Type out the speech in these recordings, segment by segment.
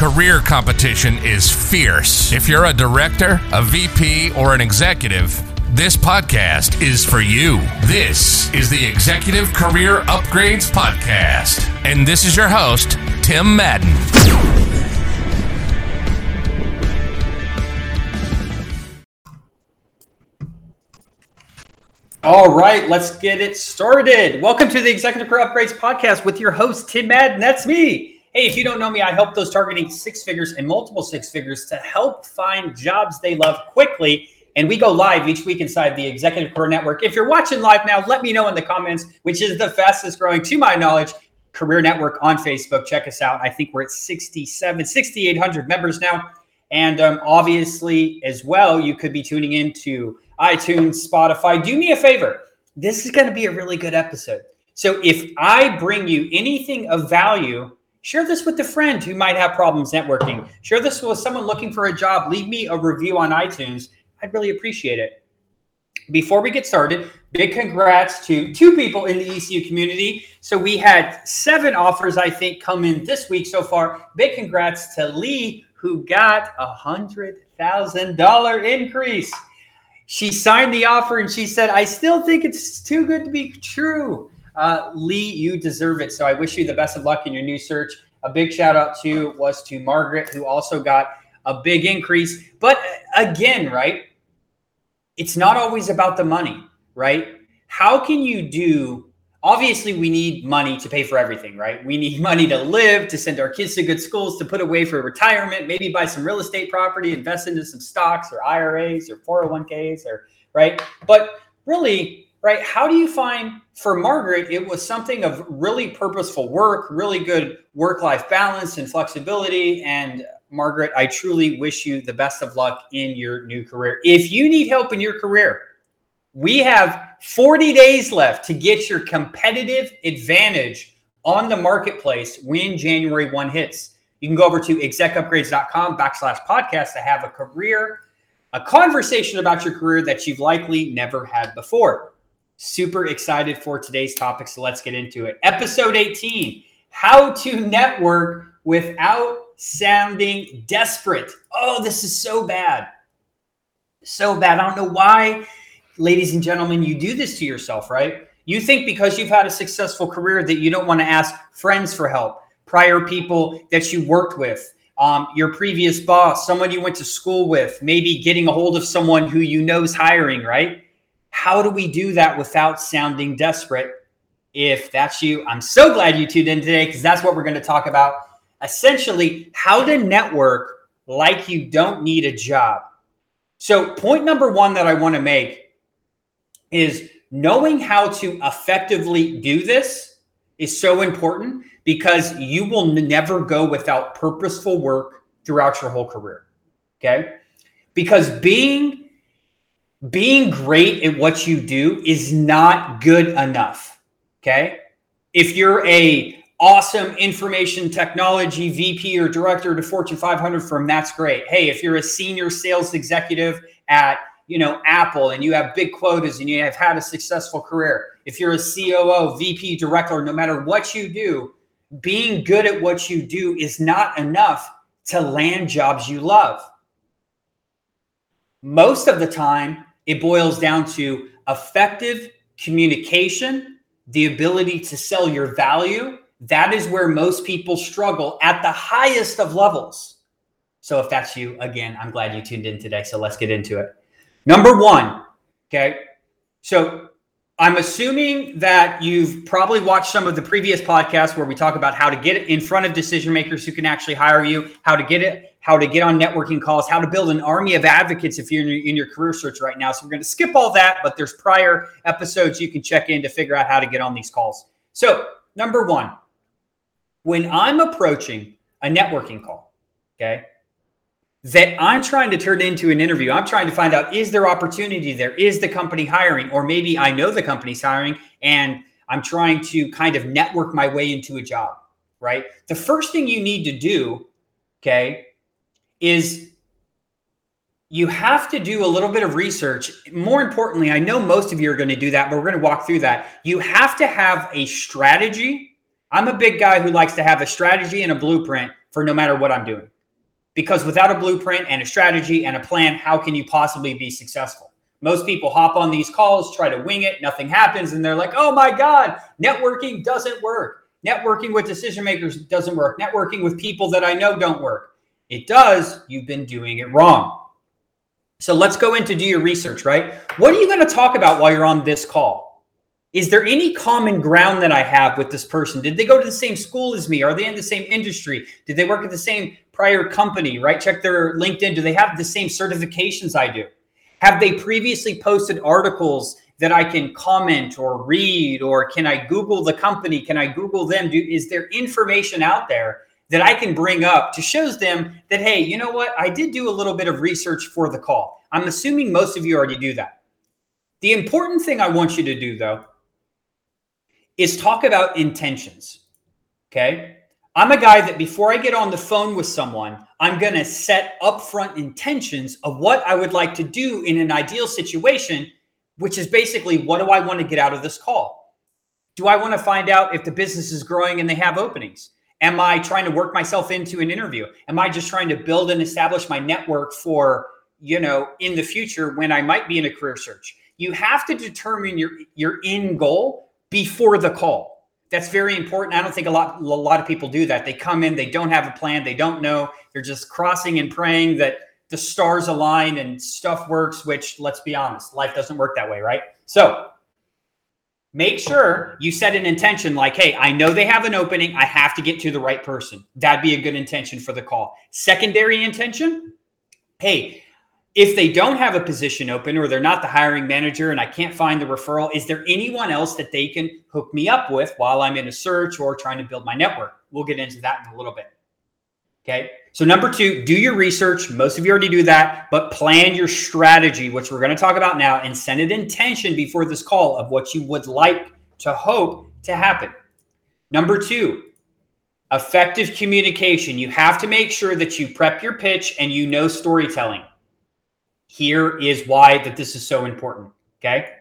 career competition is fierce. If you're a director, a VP, or an executive, this podcast is for you. This is the Executive Career Upgrades Podcast. And this is your host, Tim Madden. All right, let's get it started. Welcome to the Executive Career Upgrades Podcast with your host, Tim Madden. That's me. Hey, if you don't know me, I help those targeting six figures and multiple six figures to help find jobs they love quickly. And we go live each week inside the Executive Career Network. If you're watching live now, let me know in the comments, which is the fastest growing, to my knowledge, career network on Facebook. Check us out. I think we're at 67, 6,800 members now. And um, obviously, as well, you could be tuning into iTunes, Spotify. Do me a favor. This is going to be a really good episode. So if I bring you anything of value, Share this with a friend who might have problems networking. Share this with someone looking for a job. Leave me a review on iTunes. I'd really appreciate it. Before we get started, big congrats to two people in the ECU community. So we had seven offers, I think, come in this week so far. Big congrats to Lee, who got a hundred thousand dollar increase. She signed the offer and she said, I still think it's too good to be true. Uh, Lee, you deserve it. So I wish you the best of luck in your new search. A big shout out to was to Margaret, who also got a big increase. But uh, again, right? It's not always about the money, right? How can you do? Obviously, we need money to pay for everything, right? We need money to live, to send our kids to good schools, to put away for retirement, maybe buy some real estate property, invest into some stocks or IRAs or 401ks or right. But really, right? How do you find for Margaret, it was something of really purposeful work, really good work life balance and flexibility. And Margaret, I truly wish you the best of luck in your new career. If you need help in your career, we have 40 days left to get your competitive advantage on the marketplace when January 1 hits. You can go over to execupgrades.com backslash podcast to have a career, a conversation about your career that you've likely never had before. Super excited for today's topic. So let's get into it. Episode 18 How to Network Without Sounding Desperate. Oh, this is so bad. So bad. I don't know why, ladies and gentlemen, you do this to yourself, right? You think because you've had a successful career that you don't want to ask friends for help, prior people that you worked with, um, your previous boss, someone you went to school with, maybe getting a hold of someone who you know is hiring, right? How do we do that without sounding desperate? If that's you, I'm so glad you tuned in today because that's what we're going to talk about. Essentially, how to network like you don't need a job. So, point number one that I want to make is knowing how to effectively do this is so important because you will never go without purposeful work throughout your whole career. Okay. Because being being great at what you do is not good enough. Okay. If you're a awesome information technology VP or director to Fortune 500 firm, that's great. Hey, if you're a senior sales executive at you know Apple and you have big quotas and you have had a successful career, if you're a COO, VP, director, no matter what you do, being good at what you do is not enough to land jobs you love. Most of the time, it boils down to effective communication, the ability to sell your value. That is where most people struggle at the highest of levels. So, if that's you, again, I'm glad you tuned in today. So, let's get into it. Number one, okay. So, I'm assuming that you've probably watched some of the previous podcasts where we talk about how to get in front of decision makers who can actually hire you, how to get it, how to get on networking calls, how to build an army of advocates if you're in your, in your career search right now. So we're going to skip all that, but there's prior episodes you can check in to figure out how to get on these calls. So, number one, when I'm approaching a networking call, okay, that I'm trying to turn into an interview. I'm trying to find out is there opportunity there? Is the company hiring? Or maybe I know the company's hiring and I'm trying to kind of network my way into a job, right? The first thing you need to do, okay, is you have to do a little bit of research. More importantly, I know most of you are going to do that, but we're going to walk through that. You have to have a strategy. I'm a big guy who likes to have a strategy and a blueprint for no matter what I'm doing. Because without a blueprint and a strategy and a plan, how can you possibly be successful? Most people hop on these calls, try to wing it, nothing happens, and they're like, oh my God, networking doesn't work. Networking with decision makers doesn't work. Networking with people that I know don't work. It does, you've been doing it wrong. So let's go into do your research, right? What are you going to talk about while you're on this call? is there any common ground that I have with this person? Did they go to the same school as me? Are they in the same industry? Did they work at the same prior company, right? Check their LinkedIn. Do they have the same certifications I do? Have they previously posted articles that I can comment or read? Or can I Google the company? Can I Google them? Do, is there information out there that I can bring up to shows them that, hey, you know what? I did do a little bit of research for the call. I'm assuming most of you already do that. The important thing I want you to do, though, is talk about intentions. Okay. I'm a guy that before I get on the phone with someone, I'm going to set upfront intentions of what I would like to do in an ideal situation, which is basically what do I want to get out of this call? Do I want to find out if the business is growing and they have openings? Am I trying to work myself into an interview? Am I just trying to build and establish my network for, you know, in the future when I might be in a career search? You have to determine your your end goal before the call. That's very important. I don't think a lot a lot of people do that. They come in, they don't have a plan, they don't know. They're just crossing and praying that the stars align and stuff works, which let's be honest, life doesn't work that way, right? So, make sure you set an intention like, hey, I know they have an opening. I have to get to the right person. That'd be a good intention for the call. Secondary intention, hey, if they don't have a position open or they're not the hiring manager and I can't find the referral, is there anyone else that they can hook me up with while I'm in a search or trying to build my network? We'll get into that in a little bit. Okay. So, number two, do your research. Most of you already do that, but plan your strategy, which we're going to talk about now, and send an intention before this call of what you would like to hope to happen. Number two, effective communication. You have to make sure that you prep your pitch and you know storytelling here is why that this is so important. Okay.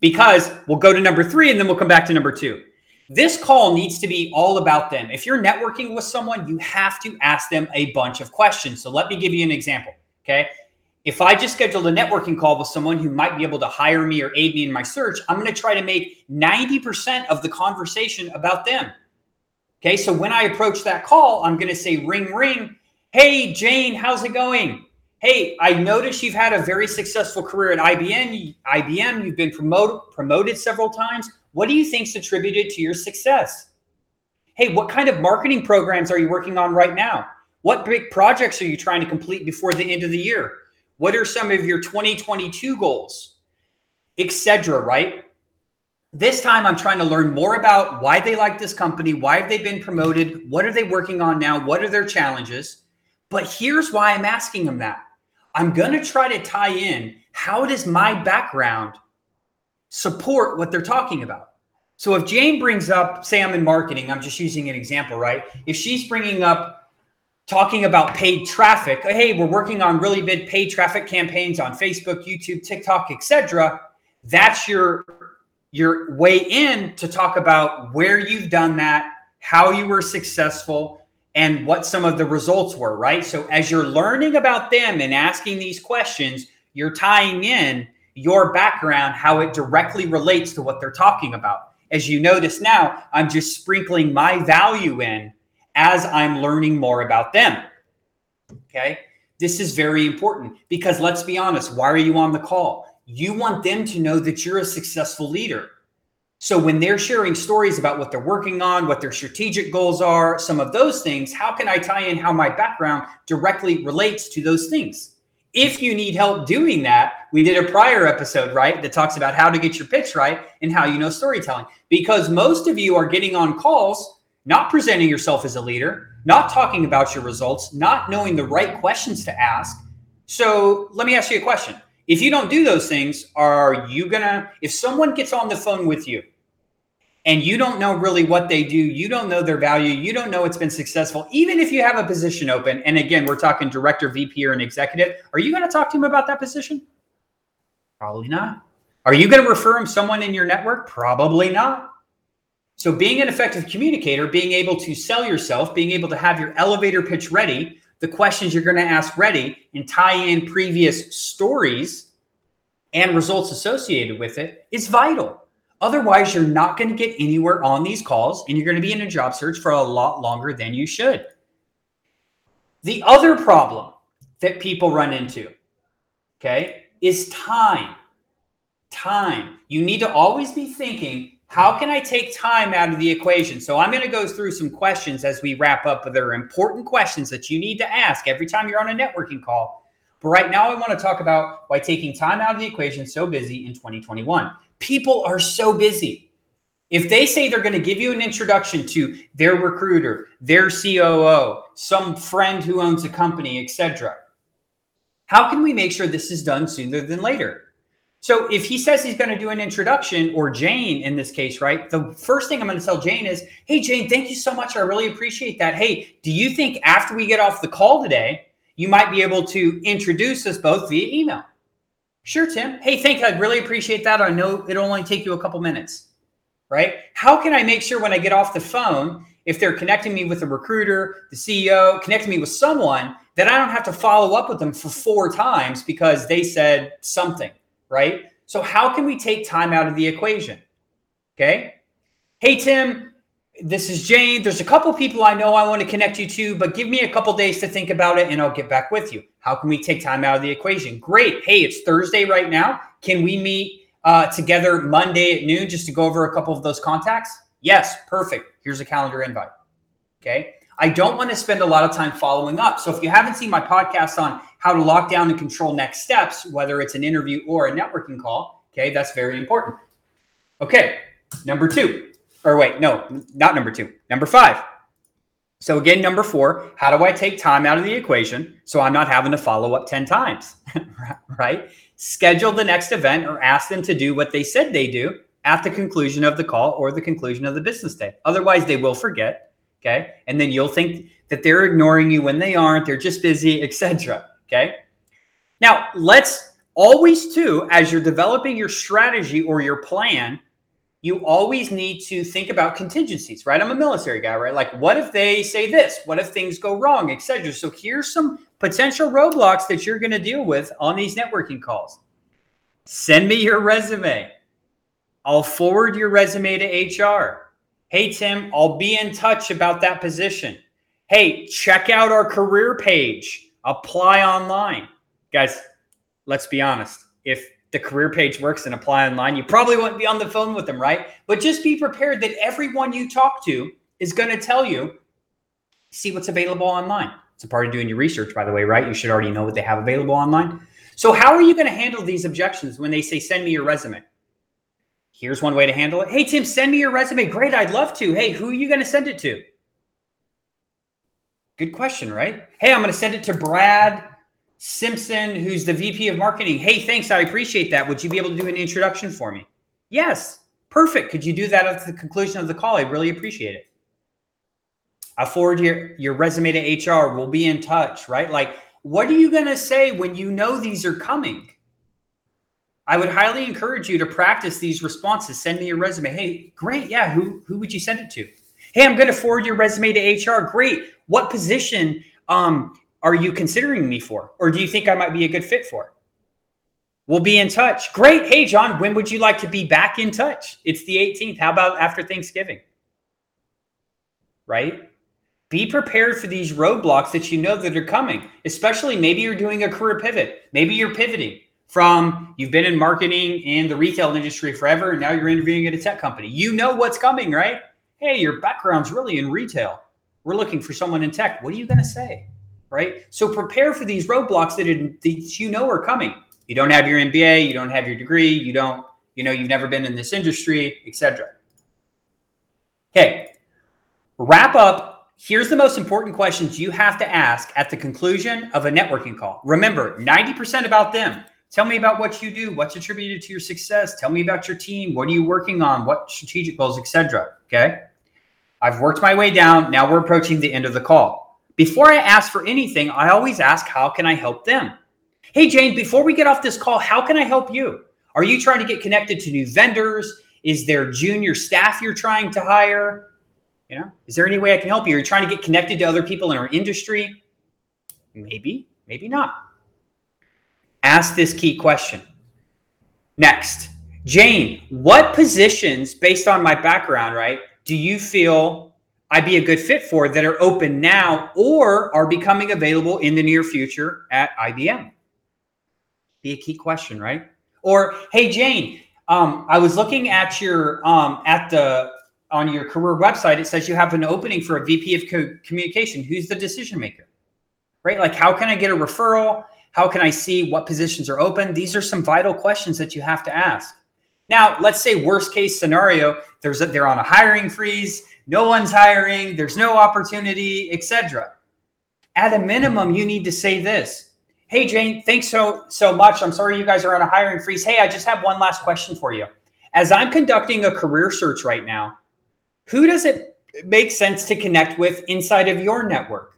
Because we'll go to number three and then we'll come back to number two. This call needs to be all about them. If you're networking with someone, you have to ask them a bunch of questions. So let me give you an example. Okay. If I just scheduled a networking call with someone who might be able to hire me or aid me in my search, I'm going to try to make 90% of the conversation about them. Okay. So when I approach that call, I'm going to say, ring, ring. Hey, Jane, how's it going? Hey, I noticed you've had a very successful career at IBM. IBM, you've been promoted promoted several times. What do you think's attributed to your success? Hey, what kind of marketing programs are you working on right now? What big projects are you trying to complete before the end of the year? What are some of your 2022 goals? Etc. Right? This time I'm trying to learn more about why they like this company, why have they been promoted, what are they working on now, what are their challenges? But here's why I'm asking them that I'm going to try to tie in how does my background support what they're talking about? So if Jane brings up, say I'm in marketing, I'm just using an example, right? If she's bringing up talking about paid traffic, hey, we're working on really big paid traffic campaigns on Facebook, YouTube, TikTok, etc. That's your your way in to talk about where you've done that, how you were successful, and what some of the results were, right? So as you're learning about them and asking these questions, you're tying in your background, how it directly relates to what they're talking about. As you notice now, I'm just sprinkling my value in as I'm learning more about them. Okay. This is very important because let's be honest, why are you on the call? You want them to know that you're a successful leader. So when they're sharing stories about what they're working on, what their strategic goals are, some of those things, how can I tie in how my background directly relates to those things? If you need help doing that, we did a prior episode, right, that talks about how to get your pitch right and how you know storytelling. Because most of you are getting on calls not presenting yourself as a leader, not talking about your results, not knowing the right questions to ask. So let me ask you a question. If you don't do those things, are you gonna, if someone gets on the phone with you and you don't know really what they do, you don't know their value, you don't know it's been successful, even if you have a position open, and again, we're talking director, VP, or an executive, are you gonna talk to him about that position? Probably not. Are you gonna refer him someone in your network? Probably not. So, being an effective communicator, being able to sell yourself, being able to have your elevator pitch ready, the questions you're going to ask ready, and tie in previous stories and results associated with it is vital. Otherwise, you're not going to get anywhere on these calls and you're going to be in a job search for a lot longer than you should. The other problem that people run into, okay, is time. Time. You need to always be thinking how can I take time out of the equation? So I'm going to go through some questions as we wrap up. There are important questions that you need to ask every time you're on a networking call. But right now, I want to talk about why taking time out of the equation is so busy in 2021. People are so busy. If they say they're going to give you an introduction to their recruiter, their COO, some friend who owns a company, etc., how can we make sure this is done sooner than later? So if he says he's going to do an introduction, or Jane in this case, right? The first thing I'm going to tell Jane is, "Hey, Jane, thank you so much. I really appreciate that. Hey, do you think after we get off the call today, you might be able to introduce us both via email?" Sure, Tim. Hey, thank you. I'd really appreciate that. I know it'll only take you a couple minutes, right? How can I make sure when I get off the phone, if they're connecting me with a recruiter, the CEO, connecting me with someone, that I don't have to follow up with them for four times because they said something? Right? So, how can we take time out of the equation? Okay. Hey, Tim, this is Jane. There's a couple people I know I want to connect you to, but give me a couple days to think about it and I'll get back with you. How can we take time out of the equation? Great. Hey, it's Thursday right now. Can we meet uh, together Monday at noon just to go over a couple of those contacts? Yes, perfect. Here's a calendar invite. Okay. I don't want to spend a lot of time following up. So if you haven't seen my podcast on how to lock down and control next steps, whether it's an interview or a networking call, okay, that's very important. Okay, number two, or wait, no, not number two, number five. So again, number four, how do I take time out of the equation so I'm not having to follow up 10 times, right? Schedule the next event or ask them to do what they said they do at the conclusion of the call or the conclusion of the business day. Otherwise, they will forget Okay. And then you'll think that they're ignoring you when they aren't, they're just busy, etc. Okay. Now, let's always, too, as you're developing your strategy or your plan, you always need to think about contingencies, right? I'm a military guy, right? Like, what if they say this? What if things go wrong, etc. So, here's some potential roadblocks that you're going to deal with on these networking calls. Send me your resume. I'll forward your resume to HR. Hey, Tim, I'll be in touch about that position. Hey, check out our career page, apply online. Guys, let's be honest. If the career page works and apply online, you probably won't be on the phone with them, right? But just be prepared that everyone you talk to is going to tell you, see what's available online. It's a part of doing your research, by the way, right? You should already know what they have available online. So, how are you going to handle these objections when they say, send me your resume? Here's one way to handle it. Hey, Tim, send me your resume. Great. I'd love to. Hey, who are you going to send it to? Good question, right? Hey, I'm going to send it to Brad Simpson, who's the VP of marketing. Hey, thanks. I appreciate that. Would you be able to do an introduction for me? Yes. Perfect. Could you do that at the conclusion of the call? I really appreciate it. I'll forward your, your resume to HR. We'll be in touch, right? Like, what are you going to say when you know these are coming? I would highly encourage you to practice these responses. Send me your resume. Hey, great. Yeah. Who, who would you send it to? Hey, I'm going to forward your resume to HR. Great. What position um, are you considering me for? Or do you think I might be a good fit for? We'll be in touch. Great. Hey, John, when would you like to be back in touch? It's the 18th. How about after Thanksgiving? Right? Be prepared for these roadblocks that you know that are coming, especially maybe you're doing a career pivot. Maybe you're pivoting from you've been in marketing in the retail industry forever and now you're interviewing at a tech company. You know what's coming, right? Hey, your background's really in retail. We're looking for someone in tech. What are you going to say? Right? So prepare for these roadblocks that, it, that you know are coming. You don't have your MBA, you don't have your degree, you don't, you know, you've never been in this industry, etc. Okay. Wrap up. Here's the most important questions you have to ask at the conclusion of a networking call. Remember, 90% about them. Tell me about what you do, what's attributed to your success. Tell me about your team. What are you working on? What strategic goals, etc. Okay. I've worked my way down. Now we're approaching the end of the call. Before I ask for anything, I always ask, how can I help them? Hey, Jane, before we get off this call, how can I help you? Are you trying to get connected to new vendors? Is there junior staff you're trying to hire? You know, is there any way I can help you? Are you trying to get connected to other people in our industry? Maybe, maybe not. Ask this key question. Next, Jane, what positions, based on my background, right, do you feel I'd be a good fit for that are open now or are becoming available in the near future at IBM? Be a key question, right? Or, hey, Jane, um, I was looking at your um, at the on your career website. It says you have an opening for a VP of co- communication. Who's the decision maker? Right? Like, how can I get a referral? How can I see what positions are open? These are some vital questions that you have to ask. Now, let's say worst case scenario, there's a, they're on a hiring freeze, no one's hiring, there's no opportunity, etc. At a minimum, you need to say this Hey, Jane, thanks so so much. I'm sorry you guys are on a hiring freeze. Hey, I just have one last question for you. As I'm conducting a career search right now, who does it make sense to connect with inside of your network?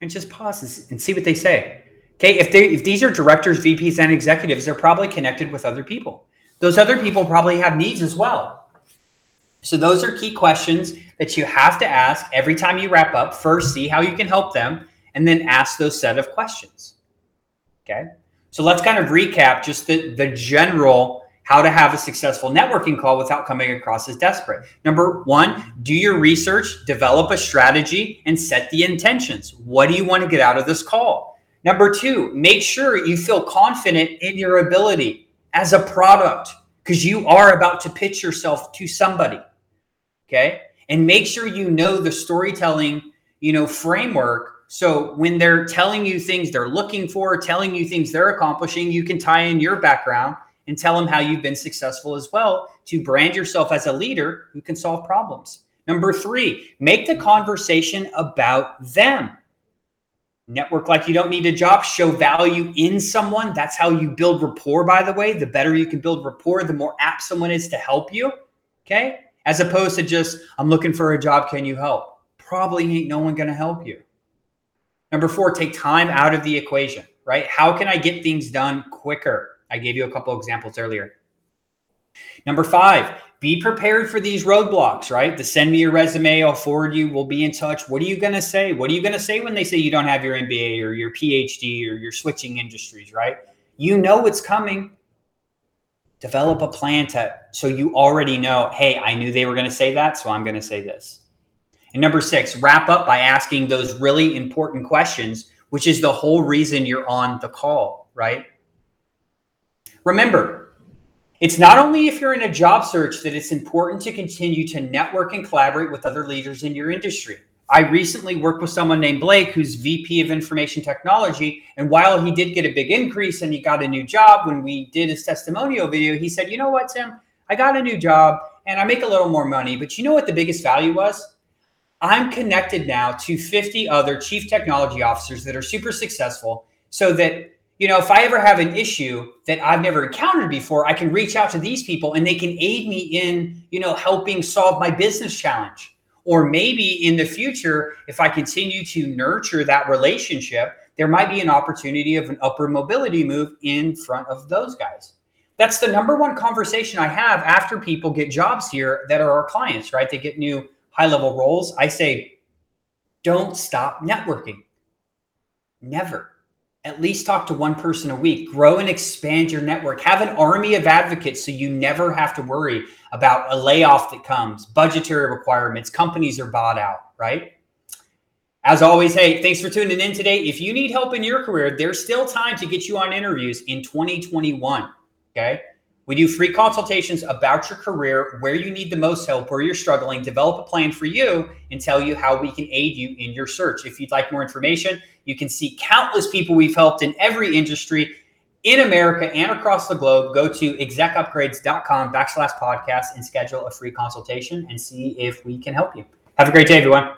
And just pause and see what they say. Okay, if they if these are directors, VPs, and executives, they're probably connected with other people. Those other people probably have needs as well. So those are key questions that you have to ask every time you wrap up. First, see how you can help them and then ask those set of questions. Okay. So let's kind of recap just the, the general how to have a successful networking call without coming across as desperate. Number one, do your research, develop a strategy, and set the intentions. What do you want to get out of this call? Number two, make sure you feel confident in your ability as a product because you are about to pitch yourself to somebody. Okay. And make sure you know the storytelling, you know, framework so when they're telling you things they're looking for, telling you things they're accomplishing, you can tie in your background and tell them how you've been successful as well to brand yourself as a leader who can solve problems. Number three, make the conversation about them. Network like you don't need a job, show value in someone. That's how you build rapport, by the way. The better you can build rapport, the more apt someone is to help you. Okay. As opposed to just, I'm looking for a job. Can you help? Probably ain't no one going to help you. Number four, take time out of the equation, right? How can I get things done quicker? I gave you a couple examples earlier. Number five, be prepared for these roadblocks, right? The send me your resume, I'll forward you, we'll be in touch. What are you going to say? What are you going to say when they say you don't have your MBA or your PhD or you're switching industries, right? You know it's coming. Develop a plan to so you already know, hey, I knew they were going to say that, so I'm going to say this. And number six, wrap up by asking those really important questions, which is the whole reason you're on the call, right? Remember, it's not only if you're in a job search that it's important to continue to network and collaborate with other leaders in your industry. I recently worked with someone named Blake, who's VP of Information Technology. And while he did get a big increase and he got a new job, when we did his testimonial video, he said, You know what, Tim? I got a new job and I make a little more money. But you know what the biggest value was? I'm connected now to 50 other chief technology officers that are super successful so that you know if I ever have an issue that I've never encountered before I can reach out to these people and they can aid me in you know helping solve my business challenge or maybe in the future if I continue to nurture that relationship there might be an opportunity of an upper mobility move in front of those guys that's the number one conversation I have after people get jobs here that are our clients right they get new high level roles, I say, don't stop networking. Never. At least talk to one person a week. Grow and expand your network. Have an army of advocates so you never have to worry about a layoff that comes, budgetary requirements, companies are bought out, right? As always, hey, thanks for tuning in today. If you need help in your career, there's still time to get you on interviews in 2021. Okay. We do free consultations about your career, where you need the most help, where you're struggling, develop a plan for you, and tell you how we can aid you in your search. If you'd like more information, you can see countless people we've helped in every industry in America and across the globe, go to execupgrades.com backslash podcast and schedule a free consultation and see if we can help you. Have a great day, everyone.